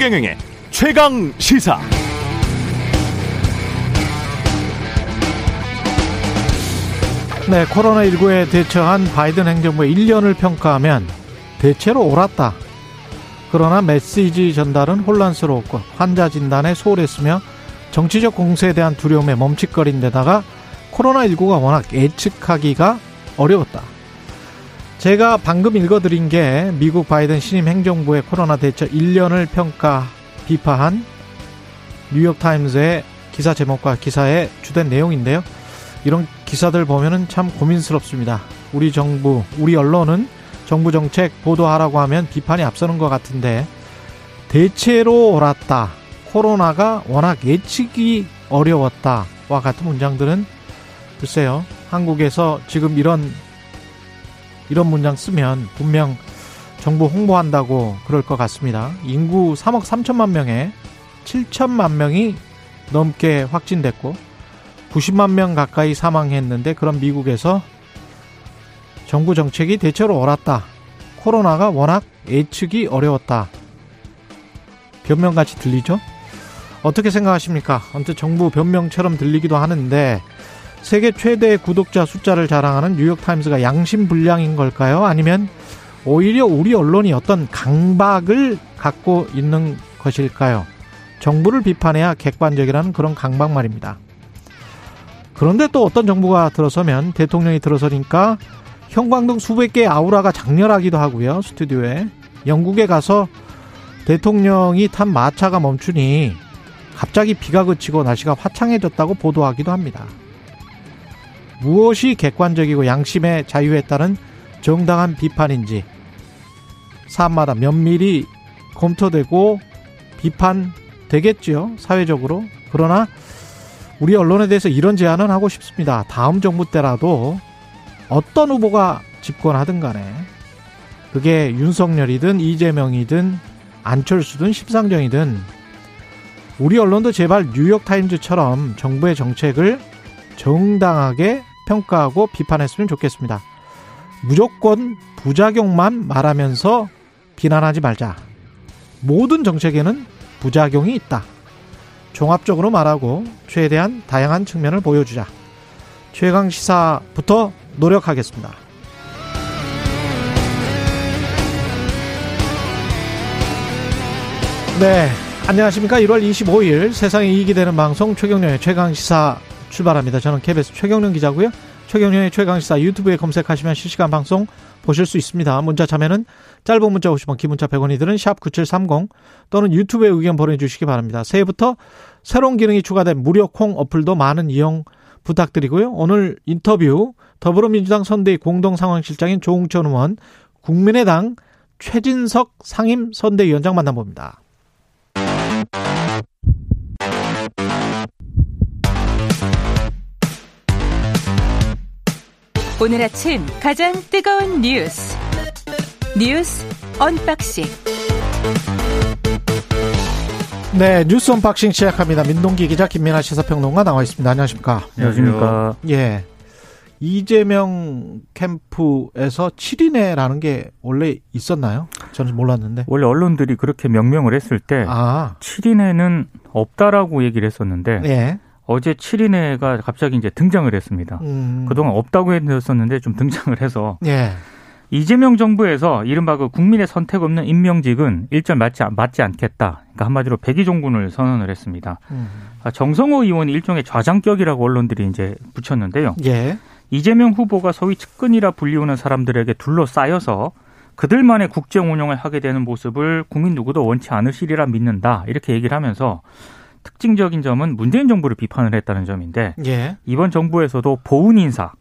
최경영의 최강 시사. 네, 코로나19에 대처한 바이든 행정부의 1년을 평가하면 대체로 옳았다. 그러나 메시지 전달은 혼란스러웠고 환자 진단에 소홀했으며 정치적 공세에 대한 두려움에 멈칫거린 데다가 코로나19가 워낙 예측하기가 어려웠다. 제가 방금 읽어드린 게 미국 바이든 신임 행정부의 코로나 대처 1년을 평가 비파한 뉴욕타임즈의 기사 제목과 기사의 주된 내용인데요. 이런 기사들 보면은 참 고민스럽습니다. 우리 정부, 우리 언론은 정부 정책 보도하라고 하면 비판이 앞서는 것 같은데 대체로 옳았다. 코로나가 워낙 예측이 어려웠다와 같은 문장들은 글쎄요. 한국에서 지금 이런 이런 문장 쓰면 분명 정부 홍보한다고 그럴 것 같습니다. 인구 3억 3천만 명에 7천만 명이 넘게 확진됐고 90만 명 가까이 사망했는데 그런 미국에서 정부 정책이 대체로 옳았다. 코로나가 워낙 예측이 어려웠다. 변명같이 들리죠? 어떻게 생각하십니까? 아무튼 정부 변명처럼 들리기도 하는데 세계 최대 구독자 숫자를 자랑하는 뉴욕타임스가 양심 불량인 걸까요? 아니면 오히려 우리 언론이 어떤 강박을 갖고 있는 것일까요? 정부를 비판해야 객관적이라는 그런 강박 말입니다. 그런데 또 어떤 정부가 들어서면 대통령이 들어서니까 형광등 수백 개의 아우라가 장렬하기도 하고요. 스튜디오에 영국에 가서 대통령이 탄 마차가 멈추니 갑자기 비가 그치고 날씨가 화창해졌다고 보도하기도 합니다. 무엇이 객관적이고 양심의 자유에 따른 정당한 비판인지 사안마다 면밀히 검토되고 비판되겠지요. 사회적으로. 그러나 우리 언론에 대해서 이런 제안은 하고 싶습니다. 다음 정부 때라도 어떤 후보가 집권하든 간에 그게 윤석열이든 이재명이든 안철수든 심상정이든 우리 언론도 제발 뉴욕타임즈처럼 정부의 정책을 정당하게 평가하고 비판했으면 좋겠습니다. 무조건 부작용만 말하면서 비난하지 말자. 모든 정책에는 부작용이 있다. 종합적으로 말하고 최대한 다양한 측면을 보여주자. 최강 시사부터 노력하겠습니다. 네. 안녕하십니까. 1월 25일 세상에 이익이 되는 방송 최경련의 최강 시사 출발합니다. 저는 KBS 최경련 기자고요. 최경련의 최강시사 유튜브에 검색하시면 실시간 방송 보실 수 있습니다. 문자 참여는 짧은 문자 50원, 기문자 100원이 드는 샵9730 또는 유튜브에 의견 보내주시기 바랍니다. 새해부터 새로운 기능이 추가된 무료 콩 어플도 많은 이용 부탁드리고요. 오늘 인터뷰 더불어민주당 선대위 공동상황실장인 조웅천 의원, 국민의당 최진석 상임 선대위원장 만나봅니다. 오늘 아침 가장 뜨거운 뉴스 뉴스 언박싱 네 뉴스 언박싱 시작합니다. 민동기 기자 김민아 시사평론가 나와 있습니다. 안녕하십니까? 안녕하십니까? 예. 이재명 캠프에서 7인회라는 게 원래 있었나요? 저는 몰랐는데. 원래 언론들이 그렇게 명명을 했을 때 아. 7인회는 없다라고 얘기를 했었는데 예. 어제 7인회가 갑자기 이제 등장을 했습니다. 음. 그동안 없다고 했었는데 좀 등장을 해서 예. 이재명 정부에서 이른바 그 국민의 선택 없는 임명직은 일절 맞지, 맞지 않겠다. 그러니까 한마디로 백의종군을 선언을 했습니다. 음. 아, 정성호 의원이 일종의 좌장격이라고 언론들이 이제 붙였는데요. 예. 이재명 후보가 소위 측근이라 불리우는 사람들에게 둘러싸여서 그들만의 국정 운영을 하게 되는 모습을 국민 누구도 원치 않으시리라 믿는다. 이렇게 얘기를 하면서 특징적인 점은 문재인 정부를 비판을 했다는 점인데 예. 이번 정부에서도 보훈 인사,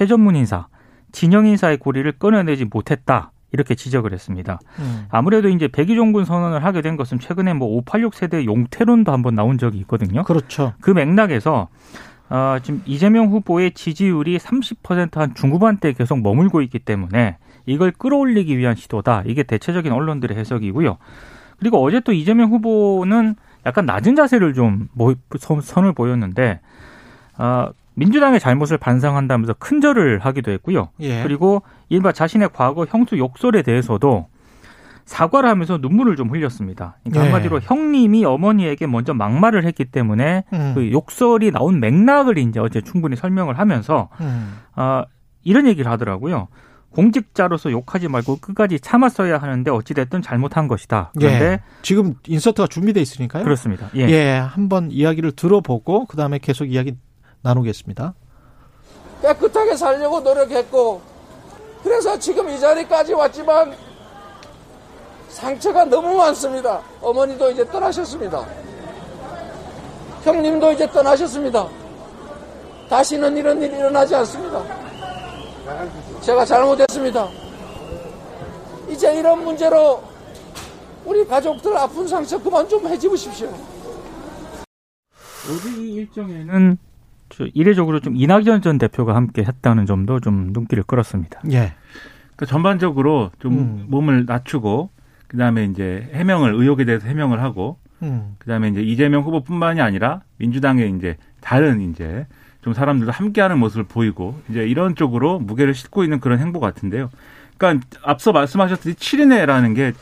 회전문 인사, 진영 인사의 고리를 끊어내지 못했다. 이렇게 지적을 했습니다. 음. 아무래도 이제 백의종군 선언을 하게 된 것은 최근에 뭐 586 세대 용태론도 한번 나온 적이 있거든요. 그렇죠. 그 맥락에서 어, 지금 이재명 후보의 지지율이 30%한 중후반대에 계속 머물고 있기 때문에 이걸 끌어올리기 위한 시도다. 이게 대체적인 언론들의 해석이고요. 그리고 어제 또 이재명 후보는 약간 낮은 자세를 좀 선을 보였는데 어, 민주당의 잘못을 반성한다면서 큰 절을 하기도 했고요. 예. 그리고 일바 자신의 과거 형수 욕설에 대해서도 사과를 하면서 눈물을 좀 흘렸습니다. 그러니까 네. 한마디로 형님이 어머니에게 먼저 막말을 했기 때문에 음. 그 욕설이 나온 맥락을 이제 어제 충분히 설명을 하면서 음. 어, 이런 얘기를 하더라고요. 공직자로서 욕하지 말고 끝까지 참았어야 하는데 어찌됐든 잘못한 것이다. 그런데 예. 지금 인서트가 준비돼 있으니까요. 그렇습니다. 예. 예, 한번 이야기를 들어보고 그다음에 계속 이야기 나누겠습니다. 깨끗하게 살려고 노력했고 그래서 지금 이 자리까지 왔지만 상처가 너무 많습니다. 어머니도 이제 떠나셨습니다. 형님도 이제 떠나셨습니다. 다시는 이런 일이 일어나지 않습니다. 제가 잘못했습니다. 이제 이런 문제로 우리 가족들 아픈 상처 그만 좀 해집으십시오. 우리 일정에는 이례적으로 좀 이낙연 전 대표가 함께 했다는 점도 좀 눈길을 끌었습니다. 예. 그러니까 전반적으로 좀 음. 몸을 낮추고 그다음에 이제 해명을 의혹에 대해서 해명을 하고 음. 그다음에 이제 이재명 후보뿐만이 아니라 민주당의 이제 다른 이제 좀 사람들도 함께하는 모습을 보이고 이제 이런 쪽으로 무게를 싣고 있는 그런 행보 같은데요. 그러니까 앞서 말씀하셨듯이 7인회라는 게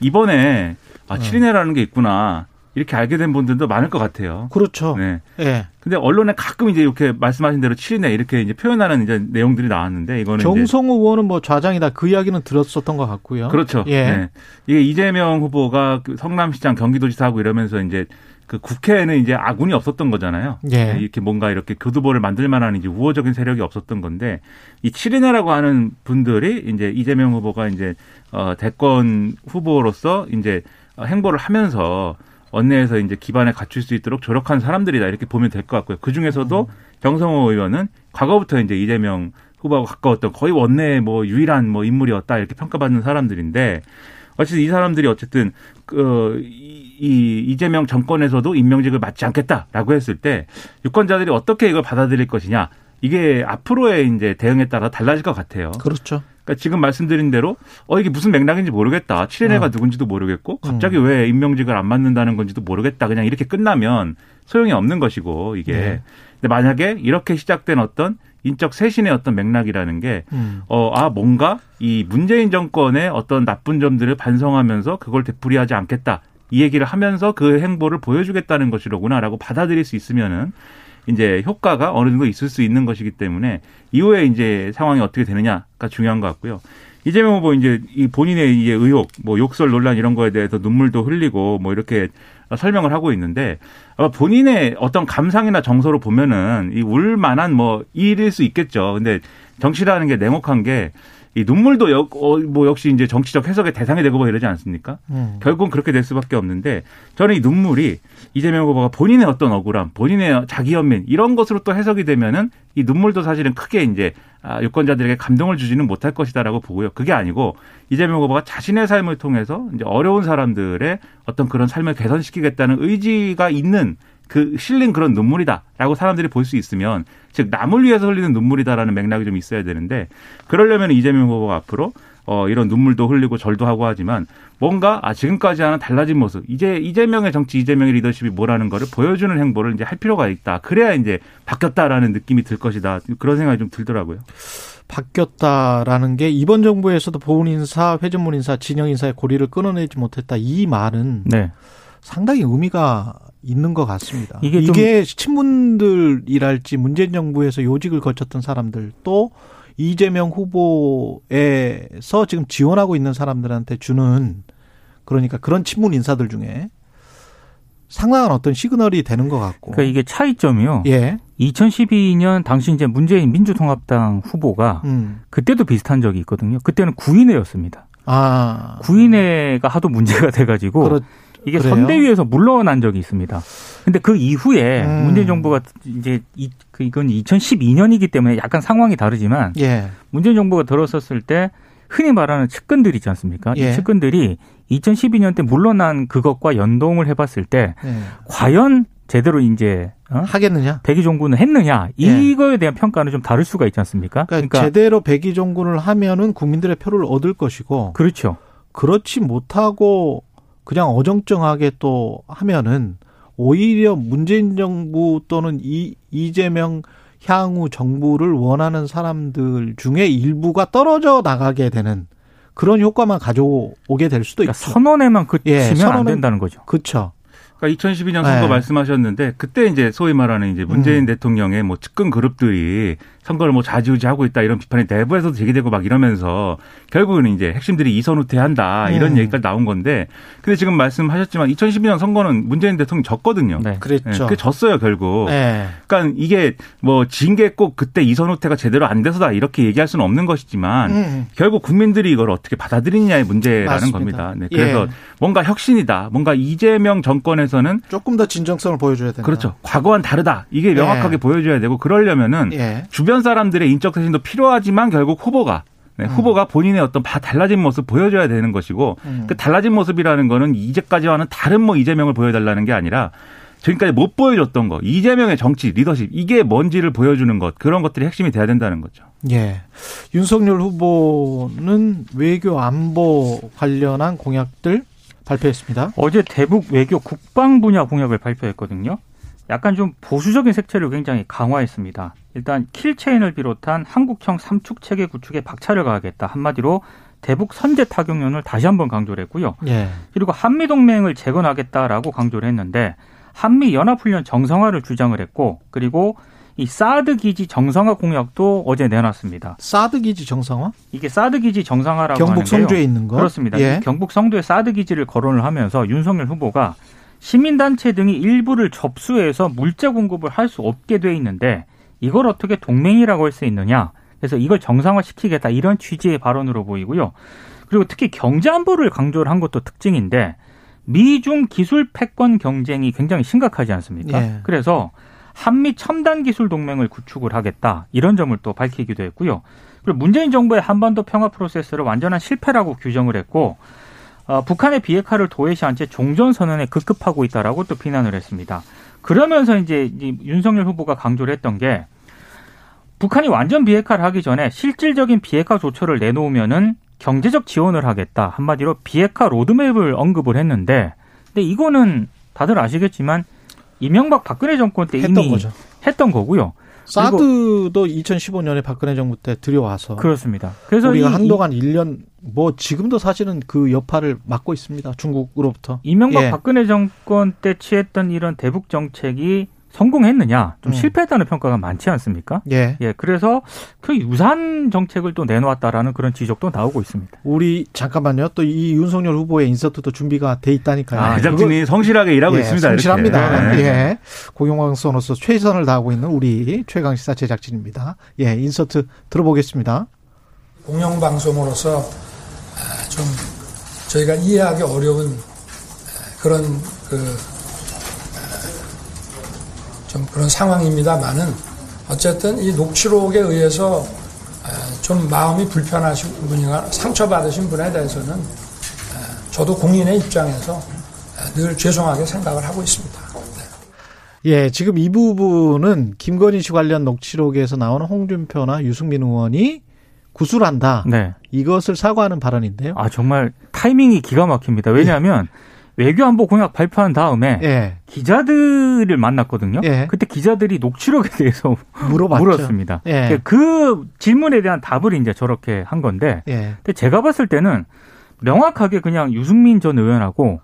이번에 아 7인회라는 게 있구나. 이렇게 알게 된 분들도 많을 것 같아요. 그렇죠. 네. 네. 근데 언론에 가끔 이제 이렇게 말씀하신 대로 7인회 이렇게 이제 표현하는 이제 내용들이 나왔는데 이거는 정성호 의원은 뭐 좌장이다 그 이야기는 들었었던 것 같고요. 그렇죠. 예. 네. 이게 이재명 후보가 그 성남시장 경기도지사하고 이러면서 이제 그 국회에는 이제 아군이 없었던 거잖아요. 예. 이렇게 뭔가 이렇게 교두보를 만들 만한 이제 우호적인 세력이 없었던 건데 이 7인회라고 하는 분들이 이제 이재명 후보가 이제 어 대권 후보로서 이제 행보를 하면서 원내에서 이제 기반을 갖출 수 있도록 조력한 사람들이다 이렇게 보면 될 것 같고요. 그 중에서도 음. 정성호 의원은 과거부터 이제 이재명 후보하고 가까웠던 거의 원내의 뭐 유일한 뭐 인물이었다 이렇게 평가받는 사람들인데 어쨌든 이 사람들이 어쨌든 그 이 이재명 정권에서도 임명직을 맡지 않겠다라고 했을 때 유권자들이 어떻게 이걸 받아들일 것이냐 이게 앞으로의 이제 대응에 따라 달라질 것 같아요. 그렇죠. 그러니까 지금 말씀드린 대로 어 이게 무슨 맥락인지 모르겠다. 7인회가 어. 누군지도 모르겠고 갑자기 음. 왜 임명직을 안 맡는다는 건지도 모르겠다. 그냥 이렇게 끝나면 소용이 없는 것이고 이게. 네. 근데 만약에 이렇게 시작된 어떤 인적 쇄신의 어떤 맥락이라는 게, 음. 어, 아, 뭔가 이 문재인 정권의 어떤 나쁜 점들을 반성하면서 그걸 되풀이하지 않겠다. 이 얘기를 하면서 그 행보를 보여주겠다는 것이로구나라고 받아들일 수 있으면은 이제 효과가 어느 정도 있을 수 있는 것이기 때문에 이후에 이제 상황이 어떻게 되느냐가 중요한 것 같고요. 이재명 후보 이제 이 본인의 이제 의혹, 뭐 욕설 논란 이런 거에 대해서 눈물도 흘리고 뭐 이렇게 설명을 하고 있는데 아마 본인의 어떤 감상이나 정서로 보면은 이 울만한 뭐 일일 수 있겠죠. 근데 정치라는 게 냉혹한 게 이 눈물도 역, 어, 뭐 역시 이제 정치적 해석의 대상이 되고 뭐 이러지 않습니까? 음. 결국은 그렇게 될 수밖에 없는데 저는 이 눈물이 이재명 후보가 본인의 어떤 억울함, 본인의 자기 연민 이런 것으로 또 해석이 되면은 이 눈물도 사실은 크게 이제 아, 유권자들에게 감동을 주지는 못할 것이다라고 보고요. 그게 아니고 이재명 후보가 자신의 삶을 통해서 이제 어려운 사람들의 어떤 그런 삶을 개선시키겠다는 의지가 있는 그 실린 그런 눈물이다라고 사람들이 볼 수 있으면 즉 남을 위해서 흘리는 눈물이다라는 맥락이 좀 있어야 되는데 그러려면 이재명 후보가 앞으로 어 이런 눈물도 흘리고 절도 하고 하지만 뭔가 아 지금까지와는 달라진 모습 이제 이재명의 정치 이재명의 리더십이 뭐라는 거를 보여주는 행보를 이제 할 필요가 있다 그래야 이제 바뀌었다라는 느낌이 들 것이다 그런 생각이 좀 들더라고요. 바뀌었다라는 게 이번 정부에서도 보훈 인사, 회전문 인사, 진영 인사의 고리를 끊어내지 못했다 이 말은 네. 상당히 의미가 있는 것 같습니다. 이게, 이게 친문들이랄지 문재인 정부에서 요직을 거쳤던 사람들 또 이재명 후보에서 지금 지원하고 있는 사람들한테 주는 그러니까 그런 친문 인사들 중에 상당한 어떤 시그널이 되는 것 같고. 그러니까 이게 차이점이요. 예. 2012년 당시 이제 문재인 민주통합당 후보가 음. 그때도 비슷한 적이 있거든요. 그때는 구인회였습니다. 아. 구인회가 하도 문제가 돼가지고 그렇, 이게 그래요? 선대위에서 물러난 적이 있습니다. 근데 그 이후에 음. 문재인 정부가 이제 이, 그 이건 2012년이기 때문에 약간 상황이 다르지만 예. 문재인 정부가 들어섰을 때 흔히 말하는 측근들 있지 않습니까? 예. 이 측근들이 2012년 때 물러난 그것과 연동을 해봤을 때 예. 과연 제대로 이제 어? 하겠느냐? 백의 종군을 했느냐? 예. 이거에 대한 평가는 좀 다를 수가 있지 않습니까? 그러니까, 그러니까 제대로 백의 종군을 하면은 국민들의 표를 얻을 것이고 그렇죠. 그렇지 못하고 그냥 어정쩡하게 또 하면은 오히려 문재인 정부 또는 이, 이재명 향후 정부를 원하는 사람들 중에 일부가 떨어져 나가게 되는 그런 효과만 가져오게 될 수도 그러니까 있죠. 선언에만 그치면 예, 선언은, 안 된다는 거죠. 그렇죠. 그러니까 2012년 선거 네. 말씀하셨는데 그때 이제 소위 말하는 이제 문재인 음. 대통령의 뭐 측근 그룹들이 선거를 뭐 좌지우지하고 있다 이런 비판이 내부에서도 제기되고 막 이러면서 결국은 이제 핵심들이 이선 후퇴한다 이런 음. 얘기까지 나온 건데 근데 지금 말씀하셨지만 2012년 선거는 문재인 대통령 졌거든요. 네. 그랬죠. 네, 그 졌어요 결국. 네. 그러니까 이게 뭐 진 게 꼭 그때 이선 후퇴가 제대로 안 돼서다 이렇게 얘기할 수는 없는 것이지만 음. 결국 국민들이 이걸 어떻게 받아들이느냐의 문제라는 맞습니다. 겁니다. 네. 그래서 예. 뭔가 혁신이다. 뭔가 이재명 정권에서 는 조금 더 진정성을 보여줘야 된다. 그렇죠. 과거와는 다르다. 이게 명확하게 예. 보여줘야 되고 그러려면은 예. 주변 사람들의 인적 대신도 필요하지만 결국 후보가 네, 음. 후보가 본인의 어떤 달라진 모습 보여줘야 되는 것이고 음. 그 달라진 모습이라는 거는 이제까지와는 다른 뭐 이재명을 보여달라는 게 아니라 지금까지 못 보여줬던 거 이재명의 정치 리더십 이게 뭔지를 보여주는 것 그런 것들이 핵심이 돼야 된다는 거죠. 예. 윤석열 후보는 외교 안보 관련한 공약들 발표했습니다. 어제 대북 외교 국방 분야 공약을 발표했거든요. 약간 좀 보수적인 색채를 굉장히 강화했습니다. 일단 킬체인을 비롯한 한국형 삼축 체계 구축에 박차를 가하겠다. 한마디로 대북 선제 타격론을 다시 한번 강조를 했고요. 예. 그리고 한미 동맹을 재건하겠다라고 강조를 했는데 한미 연합훈련 정상화를 주장을 했고 그리고 이 사드 기지 정상화 공약도 어제 내놨습니다. 사드 기지 정상화? 이게 사드 기지 정상화라고 경북 성주에 있는 거? 그렇습니다. 예. 경북 성주에 사드 기지를 거론을 하면서 윤석열 후보가 시민단체 등이 일부를 접수해서 물자 공급을 할 수 없게 돼 있는데 이걸 어떻게 동맹이라고 할 수 있느냐. 그래서 이걸 정상화시키겠다 이런 취지의 발언으로 보이고요. 그리고 특히 경제 안보를 강조를 한 것도 특징인데 미중 기술 패권 경쟁이 굉장히 심각하지 않습니까? 예. 그래서 한미 첨단 기술 동맹을 구축을 하겠다 이런 점을 또 밝히기도 했고요. 그리고 문재인 정부의 한반도 평화 프로세스를 완전한 실패라고 규정을 했고 어, 북한의 비핵화를 도외시한 채 종전 선언에 급급하고 있다라고 또 비난을 했습니다. 그러면서 이제 윤석열 후보가 강조를 했던 게 북한이 완전 비핵화를 하기 전에 실질적인 비핵화 조처를 내놓으면은 경제적 지원을 하겠다. 한마디로 비핵화 로드맵을 언급을 했는데 근데 이거는 다들 아시겠지만 이명박 박근혜 정권 때 이미 거죠. 했던 거고요. 사드도 2015년에 박근혜 정부 때 들여와서 그렇습니다. 그래서 우리가 이, 한동안 1년 뭐 지금도 사실은 그 여파를 맡고 있습니다. 중국으로부터. 이명박 예. 박근혜 정권 때 취했던 이런 대북 정책이 성공했느냐 좀 음. 실패했다는 평가가 많지 않습니까? 예. 예. 그래서 그 유사한 정책을 또 내놓았다라는 그런 지적도 나오고 있습니다. 우리 잠깐만요. 또 이 윤석열 후보의 인서트도 준비가 돼 있다니까요. 아, 제작진이 성실하게 일하고 예, 있습니다. 성실합니다. 네. 예. 공영방송으로서 최선을 다하고 있는 우리 최강 시사 제작진입니다. 예, 인서트 들어보겠습니다. 공영방송으로서 아, 좀 저희가 이해하기 어려운 아, 그런 그 좀 그런 상황입니다만은 어쨌든 이 녹취록에 의해서 좀 마음이 불편하신 분이나 상처받으신 분에 대해서는 저도 국민의 입장에서 늘 죄송하게 생각을 하고 있습니다. 네. 예, 지금 이 부분은 김건희 씨 관련 녹취록에서 나오는 홍준표나 유승민 의원이 구술한다. 네. 이것을 사과하는 발언인데요. 아, 정말 타이밍이 기가 막힙니다. 왜냐하면 예. 외교안보 공약 발표한 다음에 예. 기자들을 만났거든요. 예. 그때 기자들이 녹취록에 대해서 물어봤죠. 물었습니다. 예. 그 질문에 대한 답을 이제 저렇게 한 건데, 예. 근데 제가 봤을 때는 명확하게 그냥 유승민 전 의원하고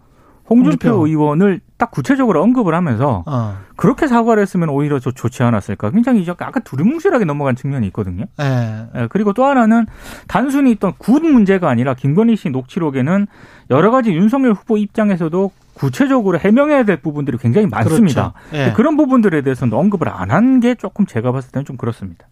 홍준표, 홍준표. 의원을 딱 구체적으로 언급을 하면서 어. 그렇게 사과를 했으면 오히려 저 좋지 않았을까. 굉장히 약간 두리뭉실하게 넘어간 측면이 있거든요. 예. 예. 그리고 또 하나는 단순히 있던 굿 문제가 아니라 김건희 씨 녹취록에는 여러 가지 윤석열 후보 입장에서도 구체적으로 해명해야 될 부분들이 굉장히 많습니다. 그렇죠. 예. 그런 부분들에 대해서는 언급을 안 한 게 조금 제가 봤을 때는 좀 그렇습니다.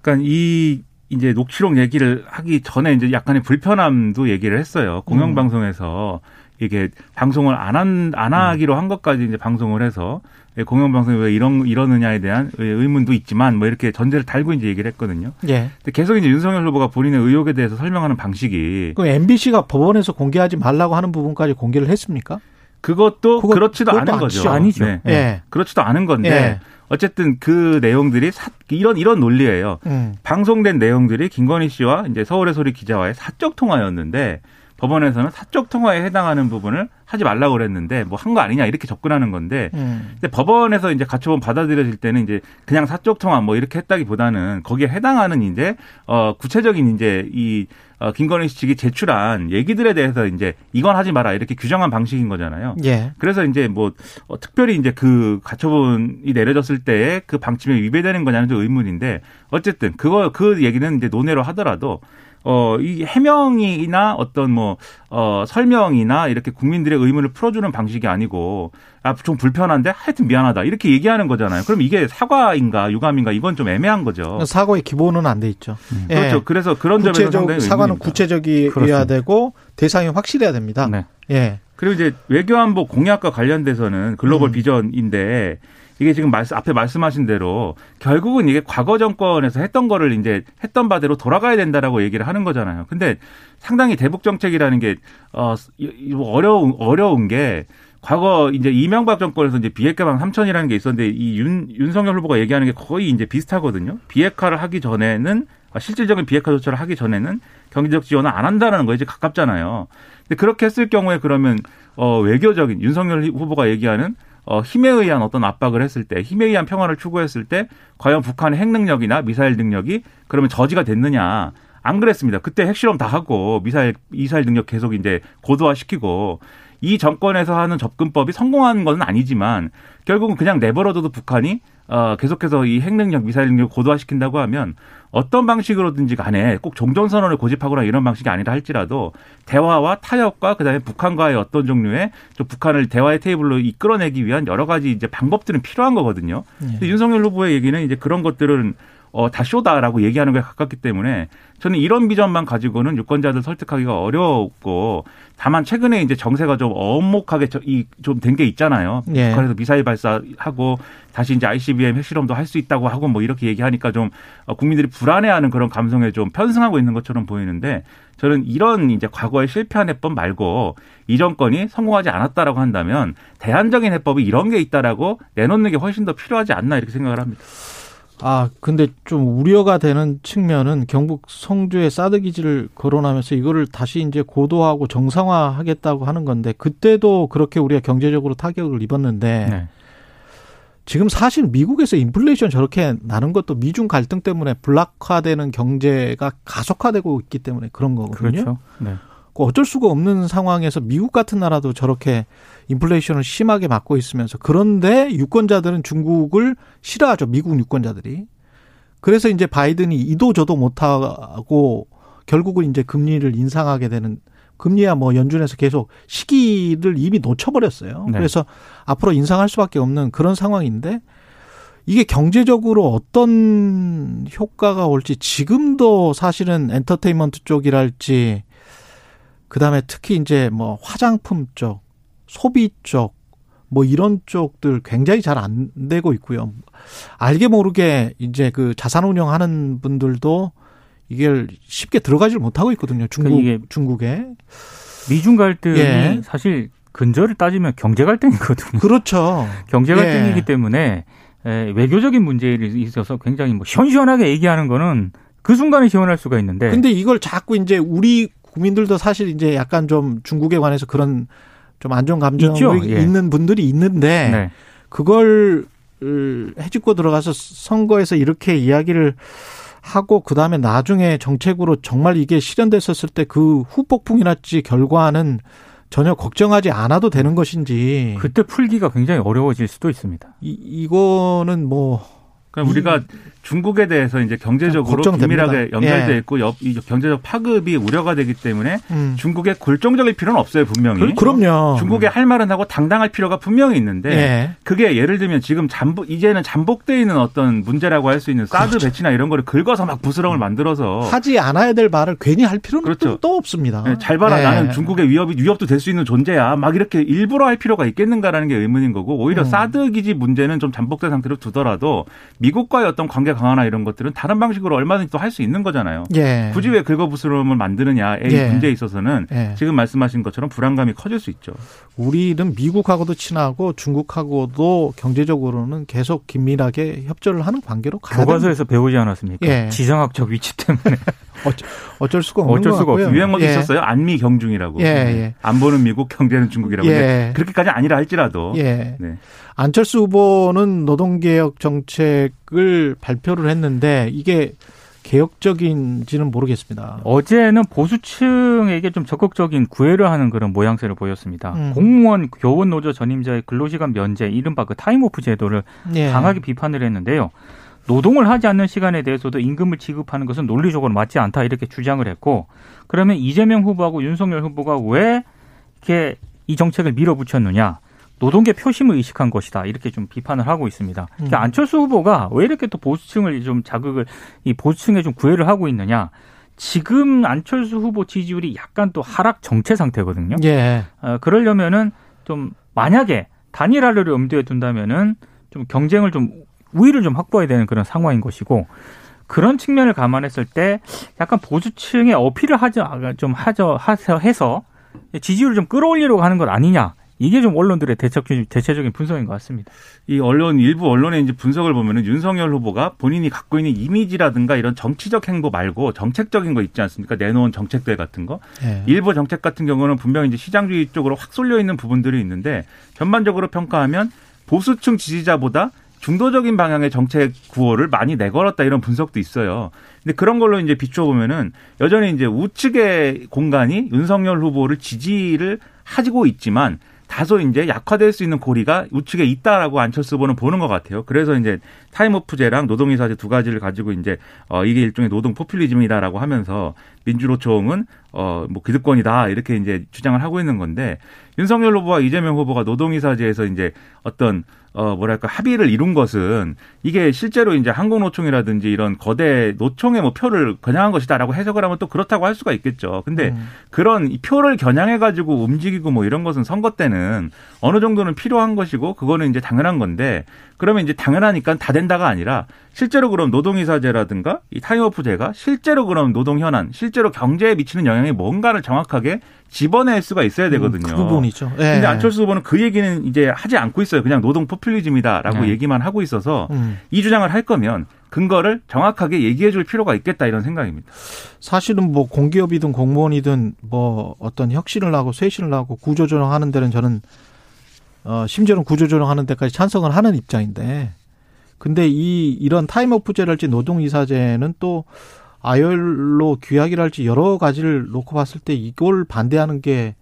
그러니까 이 이제 녹취록 얘기를 하기 전에 이제 약간의 불편함도 얘기를 했어요. 공영방송에서 음. 이게 방송을 안 한, 안 하기로 한 것까지 이제 방송을 해서 공영방송이 왜 이런, 이러느냐에 대한 의문도 있지만 뭐 이렇게 전제를 달고 이제 얘기를 했거든요. 예. 근데 계속 이제 윤석열 후보가 본인의 의혹에 대해서 설명하는 방식이. 그 MBC가 법원에서 공개하지 말라고 하는 부분까지 공개를 했습니까? 그것도 그렇지도 않은 거죠. 아니죠. 네. 예. 그렇지도 않은 건데. 예. 어쨌든 그 내용들이 사, 이런 이런 논리예요. 음. 방송된 내용들이 김건희 씨와 이제 서울의 소리 기자와의 사적 통화였는데 법원에서는 사적 통화에 해당하는 부분을 하지 말라고 그랬는데 뭐 한 거 아니냐 이렇게 접근하는 건데 음. 근데 법원에서 이제 가처분 받아들여질 때는 이제 그냥 사적 통화 뭐 이렇게 했다기보다는 거기에 해당하는 이제 어 구체적인 이제 이 어, 김건희 씨 측이 제출한 얘기들에 대해서 이제 이건 하지 마라 이렇게 규정한 방식인 거잖아요. 예. 그래서 이제 뭐 어, 특별히 이제 그 가처분이 내려졌을 때에 그 방침에 위배되는 거냐는 좀 의문인데 어쨌든 그거 그 얘기는 이제 논외로 하더라도 어, 이 해명이나 어떤 뭐, 어, 설명이나 이렇게 국민들의 의문을 풀어주는 방식이 아니고, 아, 좀 불편한데 하여튼 미안하다. 이렇게 얘기하는 거잖아요. 그럼 이게 사과인가 유감인가 이건 좀 애매한 거죠. 사과의 기본은 안 돼 있죠. 음. 예. 그렇죠. 그래서 그런 점에서 상당히 사과는 구체적이어야 되고 대상이 확실해야 됩니다. 네. 예. 그리고 이제 외교안보 공약과 관련돼서는 글로벌 음. 비전인데 이게 지금 말씀, 앞에 말씀하신 대로 결국은 이게 과거 정권에서 했던 거를 이제 했던 바대로 돌아가야 된다라고 얘기를 하는 거잖아요. 근데 상당히 대북 정책이라는 게, 어, 어려운, 어려운 게 과거 이제 이명박 정권에서 이제 비핵화방 3천이라는 게 있었는데 이 윤, 윤석열 후보가 얘기하는 게 거의 이제 비슷하거든요. 비핵화를 하기 전에는 아, 실질적인 비핵화 조처를 하기 전에는 경제적 지원을 안 한다는 거에 이제 가깝잖아요. 근데 그렇게 했을 경우에 그러면 어 외교적인 윤석열 후보가 얘기하는 어, 힘에 의한 어떤 압박을 했을 때, 힘에 의한 평화를 추구했을 때, 과연 북한의 핵 능력이나 미사일 능력이 그러면 저지가 됐느냐. 안 그랬습니다. 그때 핵실험 다 하고 미사일, 미사일 능력 계속 이제 고도화 시키고 이 정권에서 하는 접근법이 성공한 건 아니지만 결국은 그냥 내버려둬도 북한이 어, 계속해서 이 핵능력, 미사일 능력 고도화시킨다고 하면 어떤 방식으로든지 간에 꼭 종전선언을 고집하거나 이런 방식이 아니라 할지라도 대화와 타협과 그다음에 북한과의 어떤 종류의 좀 북한을 대화의 테이블로 이끌어내기 위한 여러 가지 이제 방법들은 필요한 거거든요. 네. 윤석열 후보의 얘기는 이제 그런 것들은 어, 다 쇼다라고 얘기하는 거에 가깝기 때문에 저는 이런 비전만 가지고는 유권자들 설득하기가 어렵고 다만 최근에 이제 정세가 좀 엄목하게 좀 된 게 있잖아요. 예. 북한에서 미사일 발사하고 다시 이제 ICBM 핵실험도 할 수 있다고 하고 뭐 이렇게 얘기하니까 좀 어, 국민들이 불안해하는 그런 감성에 좀 편승하고 있는 것처럼 보이는데 저는 이런 이제 과거에 실패한 해법 말고 이 정권이 성공하지 않았다라고 한다면 대안적인 해법이 이런 게 있다라고 내놓는 게 훨씬 더 필요하지 않나 이렇게 생각을 합니다. 아, 근데 좀 우려가 되는 측면은 경북 성주에 사드 기지를 거론하면서 이거를 다시 이제 고도하고 정상화하겠다고 하는 건데 그때도 그렇게 우리가 경제적으로 타격을 입었는데 네. 지금 사실 미국에서 인플레이션 저렇게 나는 것도 미중 갈등 때문에 블락화되는 경제가 가속화되고 있기 때문에 그런 거거든요. 그렇죠. 네. 그 어쩔 수가 없는 상황에서 미국 같은 나라도 저렇게 인플레이션을 심하게 맞고 있으면서 그런데 유권자들은 중국을 싫어하죠. 미국 유권자들이. 그래서 이제 바이든이 이도 저도 못하고 결국은 이제 금리를 인상하게 되는 금리야 뭐 연준에서 계속 시기를 이미 놓쳐버렸어요. 네. 그래서 앞으로 인상할 수밖에 없는 그런 상황인데 이게 경제적으로 어떤 효과가 올지 지금도 사실은 엔터테인먼트 쪽이랄지 그다음에 특히 이제 뭐 화장품 쪽, 소비 쪽, 뭐 이런 쪽들 굉장히 잘 안 되고 있고요. 알게 모르게 이제 그 자산 운영하는 분들도 이게 쉽게 들어가질 못하고 있거든요. 중국 그러니까 중국에 미중 갈등이 예. 사실 근저를 따지면 경제 갈등이거든요. 그렇죠. 경제 갈등이기 예. 때문에 외교적인 문제에 있어서 굉장히 뭐 시원시원하게 얘기하는 거는 그 순간에 시원할 수가 있는데. 근데 이걸 자꾸 이제 우리 국민들도 사실 이제 약간 좀 중국에 관해서 그런 좀안 좋은 감정이 예. 있는 분들이 있는데 네. 그걸 해집고 들어가서 선거에서 이렇게 이야기를 하고 그다음에 나중에 정책으로 정말 이게 실현됐었을 때 그 후폭풍이랄지 결과는 전혀 걱정하지 않아도 되는 것인지 그때 풀기가 굉장히 어려워질 수도 있습니다. 이, 이거는 뭐 그러니까 우리가 중국에 대해서 이제 경제적으로 긴밀하게 연결돼 예. 있고 예. 이 경제적 파급이 우려가 되기 때문에 음. 중국에 굴종적일 필요는 없어요 분명히. 그, 럼요 중국에 할 말은 하고 당당할 필요가 분명히 있는데 예. 그게 예를 들면 지금 잠복 이제는 잠복돼 있는 어떤 문제라고 할 수 있는 사드 그렇죠. 배치나 이런 거를 긁어서 막 부스럼을 만들어서 하지 않아야 될 말을 괜히 할 필요는 그렇죠. 또 없습니다. 네, 잘 봐라 예. 나는 중국의 위협이 위협도 될 수 있는 존재야. 막 이렇게 일부러 할 필요가 있겠는가라는 게 의문인 거고 오히려 음. 사드 기지 문제는 좀 잠복된 상태로 두더라도 미국과의 어떤 관계 강화나 이런 것들은 다른 방식으로 얼마든지 또 할 수 있는 거잖아요. 예. 굳이 왜 긁어부스럼을 만드느냐의 예. 문제에 있어서는 예. 지금 말씀하신 것처럼 불안감이 커질 수 있죠. 우리는 미국하고도 친하고 중국하고도 경제적으로는 계속 긴밀하게 협조를 하는 관계로 가야 교과서에서 배우지 않았습니까? 예. 지정학적 위치 때문에. 어쩔, 어쩔 수가 없는 어쩔 수가 없어요. 유행어도 예. 있었어요. 안미 경중이라고. 예, 예. 안보는 미국, 경제는 중국이라고. 예. 그렇게까지 아니라 할지라도. 예. 네. 안철수 후보는 노동개혁 정책을 발표를 했는데 이게 개혁적인지는 모르겠습니다. 어제는 보수층에게 좀 적극적인 구애를 하는 그런 모양새를 보였습니다. 음. 공무원 교원 노조 전임자의 근로시간 면제, 이른바 그 타임오프 제도를 예. 강하게 비판을 했는데요. 노동을 하지 않는 시간에 대해서도 임금을 지급하는 것은 논리적으로 맞지 않다 이렇게 주장을 했고 그러면 이재명 후보하고 윤석열 후보가 왜 이렇게 이 정책을 밀어붙였느냐? 노동계 표심을 의식한 것이다 이렇게 좀 비판을 하고 있습니다. 그러니까 음. 안철수 후보가 왜 이렇게 또 보수층을 좀 자극을 이 보수층에 좀 구애를 하고 있느냐? 지금 안철수 후보 지지율이 약간 또 하락 정체 상태거든요. 예. 어, 그러려면은 좀 만약에 단일화를 염두에 둔다면은 좀 경쟁을 좀 우위를 좀 확보해야 되는 그런 상황인 것이고 그런 측면을 감안했을 때 약간 보수층의 어필을 하죠 좀 하죠 하서 해서 지지율을 좀 끌어올리려고 하는 것 아니냐 이게 좀 언론들의 대책, 대체적인 분석인 것 같습니다. 이 언론, 일부 언론의 이제 분석을 보면은 윤석열 후보가 본인이 갖고 있는 이미지라든가 이런 정치적 행보 말고 정책적인 거 있지 않습니까? 내놓은 정책들 같은 거. 네. 일부 정책 같은 경우는 분명히 이제 시장주의 쪽으로 확 쏠려 있는 부분들이 있는데 전반적으로 평가하면 보수층 지지자보다 중도적인 방향의 정책 구호를 많이 내걸었다 이런 분석도 있어요. 근데 그런 걸로 이제 비춰 보면은 여전히 이제 우측의 공간이 윤석열 후보를 지지를 하지고 있지만 다소 이제 약화될 수 있는 고리가 우측에 있다라고 안철수 후보는 보는 것 같아요. 그래서 이제 타임오프제랑 노동이사제 두 가지를 가지고 이제 어 이게 일종의 노동 포퓰리즘이다라고 하면서 민주노총은 어뭐 기득권이다 이렇게 이제 주장을 하고 있는 건데 윤석열 후보와 이재명 후보가 노동이사제에서 이제 어떤 어 뭐랄까 합의를 이룬 것은 이게 실제로 이제 한국노총이라든지 이런 거대 노총의 뭐 표를 겨냥한 것이다라고 해석을 하면 또 그렇다고 할 수가 있겠죠. 근데 음. 그런 이 표를 겨냥해 가지고 움직이고 뭐 이런 것은 선거 때는 어느 정도는 필요한 것이고 그거는 이제 당연한 건데 그러면 이제 당연하니까 다 된다가 아니라 실제로 그럼 노동이사제라든가 이 타임오프제가 실제로 그럼 노동 현안, 실제로 경제에 미치는 영향이 뭔가를 정확하게 집어낼 수가 있어야 음, 되거든요. 그 부분이죠. 예. 근데 안철수 후보는 그 얘기는 이제 하지 않고 있어요. 그냥 노동 포퓰리즘이다라고 예. 얘기만 하고 있어서 음. 이 주장을 할 거면 근거를 정확하게 얘기해 줄 필요가 있겠다 이런 생각입니다. 사실은 뭐 공기업이든 공무원이든 뭐 어떤 혁신을 하고 쇄신을 하고 구조조정하는 데는 저는 어 심지어는 구조조정하는 데까지 찬성을 하는 입장인데 근데 이 이런 타임오프제랄지 노동이사제는 또 아열로 규약이랄지 여러 가지를 놓고 봤을 때 이걸 반대하는 게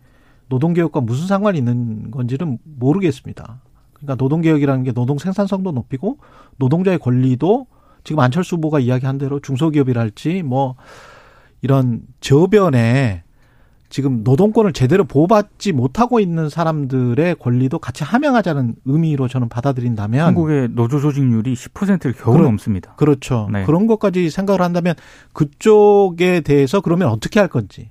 노동개혁과 무슨 상관이 있는 건지는 모르겠습니다. 그러니까 노동개혁이라는 게 노동 생산성도 높이고 노동자의 권리도 지금 안철수 후보가 이야기한 대로 중소기업이랄지 뭐 이런 저변에 지금 노동권을 제대로 보호받지 못하고 있는 사람들의 권리도 같이 함양하자는 의미로 저는 받아들인다면 한국의 노조 조직률이 10%를 겨우 그러, 넘습니다. 그렇죠. 네. 그런 것까지 생각을 한다면 그쪽에 대해서 그러면 어떻게 할 건지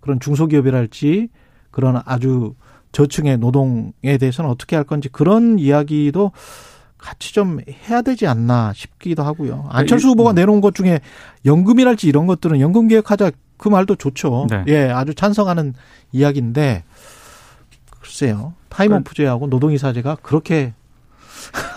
그런 중소기업이랄지 그런 아주 저층의 노동에 대해서는 어떻게 할 건지 그런 이야기도 같이 좀 해야 되지 않나 싶기도 하고요. 안철수 후보가 음. 내놓은 것 중에 연금이랄지 이런 것들은 연금 개혁하자 그 말도 좋죠. 네. 예, 아주 찬성하는 이야기인데 글쎄요. 타임오프제하고 노동이사제가 그렇게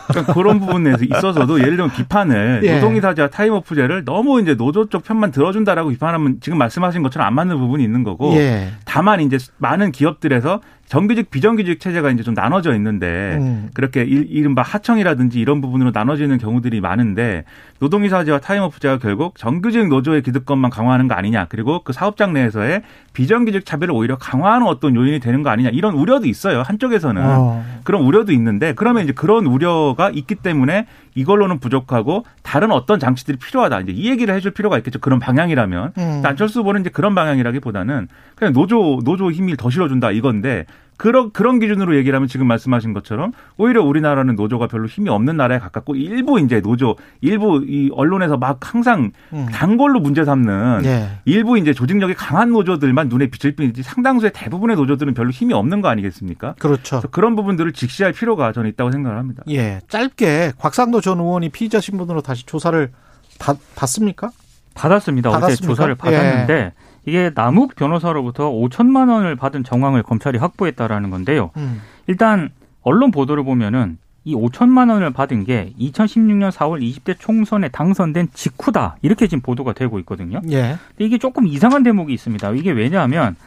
그러니까 그런 부분에 있어서도 예를 들면 비판을 예. 노동이사제와 타임오프제를 너무 이제 노조 쪽 편만 들어준다라고 비판하면 지금 말씀하신 것처럼 안 맞는 부분이 있는 거고 예. 다만 이제 많은 기업들에서 정규직 비정규직 체제가 이제 좀 나눠져 있는데 음. 그렇게 이른바 하청이라든지 이런 부분으로 나눠지는 경우들이 많은데 노동이사제와 타임오프제가 결국 정규직 노조의 기득권만 강화하는 거 아니냐 그리고 그 사업장 내에서의 비정규직 차별을 오히려 강화하는 어떤 요인이 되는 거 아니냐 이런 우려도 있어요 한쪽에서는 어. 그런 우려도 있는데 그러면 이제 그런 우려 가 있기 때문에 이걸로는 부족하고 다른 어떤 장치들이 필요하다. 이제 이 얘기를 해줄 필요가 있겠죠. 그런 방향이라면. 음. 안철수 후보는 이제 그런 방향이라기보다는 그냥 노조 노조 힘을 더 실어준다 이건데 그런 그런 기준으로 얘기를 하면 지금 말씀하신 것처럼 오히려 우리나라는 노조가 별로 힘이 없는 나라에 가깝고 일부 이제 노조 일부 이 언론에서 막 항상 음. 단골로 문제 삼는 예. 일부 이제 조직력이 강한 노조들만 눈에 비칠 뿐이지 상당수의 대부분의 노조들은 별로 힘이 없는 거 아니겠습니까? 그렇죠. 그런 부분들을 직시할 필요가 저는 있다고 생각을 합니다. 예, 짧게 곽상도 전 의원이 피의자 신분으로 다시 조사를 받, 받습니까? 받았습니다. 받았습니까? 어제 조사를 받았는데. 예. 이게 남욱 변호사로부터 5천만 원을 받은 정황을 검찰이 확보했다라는 건데요. 음. 일단 언론 보도를 보면은 이 5천만 원을 받은 게 2016년 4월 20대 총선에 당선된 직후다. 이렇게 지금 보도가 되고 있거든요. 예. 근데 이게 조금 이상한 대목이 있습니다. 이게 왜냐하면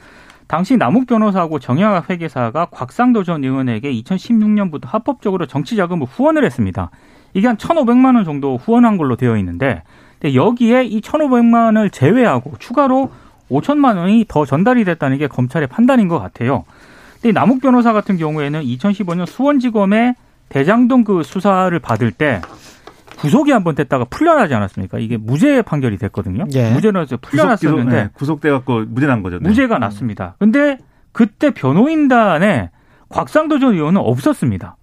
당시 남욱 변호사하고 정영학 회계사가 곽상도 전 의원에게 2016년부터 합법적으로 정치 자금을 후원을 했습니다. 이게 한 1,500만 원 정도 후원한 걸로 되어 있는데 여기에 이 1,500만 원을 제외하고 추가로 5천만 원이 더 전달이 됐다는 게 검찰의 판단인 것 같아요. 근데 남욱 변호사 같은 경우에는 2015년 수원지검의 대장동 그 수사를 받을 때 구속이 한 번 됐다가 풀려나지 않았습니까? 이게 무죄 판결이 됐거든요. 예. 무죄로서 풀려났었는데 구속, 네. 구속돼 갖고 무죄 난 거죠. 네. 무죄가 음. 났습니다. 근데 그때 변호인단에 곽상도 전 의원은 없었습니다.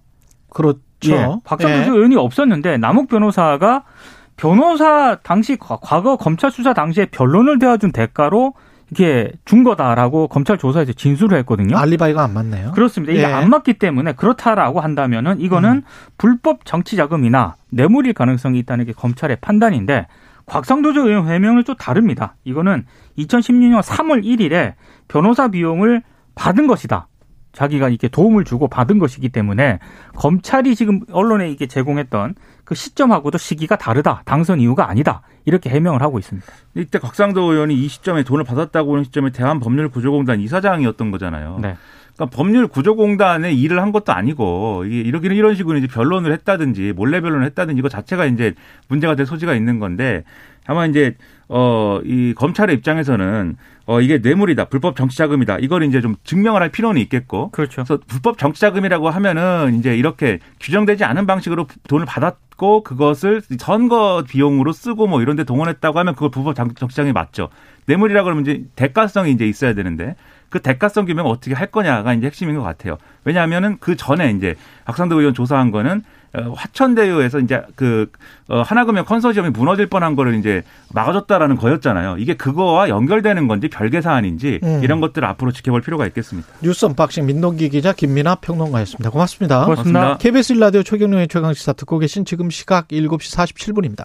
그렇죠. 예. 곽상도 전 예. 의원이 없었는데 남욱 변호사가 변호사 당시 과거 검찰 수사 당시에 변론을 대어준 대가로 이게 준 거다라고 검찰 조사에서 진술을 했거든요. 알리바이가 안 맞네요. 그렇습니다. 이게 예. 안 맞기 때문에 그렇다라고 한다면은 이거는 음. 불법 정치 자금이나 뇌물일 가능성이 있다는 게 검찰의 판단인데 곽상도조 의원 해명은 좀 다릅니다. 이거는 2016년 3월 1일에 변호사 비용을 받은 것이다. 자기가 이렇게 도움을 주고 받은 것이기 때문에 검찰이 지금 언론에 이게 제공했던 그 시점하고도 시기가 다르다. 당선 이유가 아니다. 이렇게 해명을 하고 있습니다. 이때 곽상도 의원이 이 시점에 돈을 받았다고 하는 시점에 대한법률구조공단 이사장이었던 거잖아요. 네. 그러니까 법률 구조공단에 일을 한 것도 아니고 이게 이렇게 이런 식으로 이제 변론을 했다든지 몰래 변론을 했다든지 이거 자체가 이제 문제가 될 소지가 있는 건데 다만 이제 어 이 검찰의 입장에서는 어 이게 뇌물이다, 불법 정치자금이다. 이걸 이제 좀 증명을 할 필요는 있겠고. 그렇죠. 그래서 불법 정치자금이라고 하면은 이제 이렇게 규정되지 않은 방식으로 돈을 받았고 그것을 선거 비용으로 쓰고 뭐 이런 데 동원했다고 하면 그걸 불법 정치자금이 맞죠. 뇌물이라고 그러면 이제 대가성이 이제 있어야 되는데 그 대가성 규명을 어떻게 할 거냐가 이제 핵심인 것 같아요. 왜냐하면은 그 전에 이제 박상도 의원 조사한 거는 어, 화천대유에서 이제 그 어, 하나금융 컨소시엄이 무너질 뻔한 거를 이제 막아줬다라는 거였잖아요. 이게 그거와 연결되는 건지 별개 사안인지 음. 이런 것들을 앞으로 지켜볼 필요가 있겠습니다. 뉴스 언박싱 민동기 기자 김민아 평론가였습니다. 고맙습니다. 고맙습니다. KBS 라디오 최경영의 최강시사 듣고 계신 지금 시각 7시 47분입니다.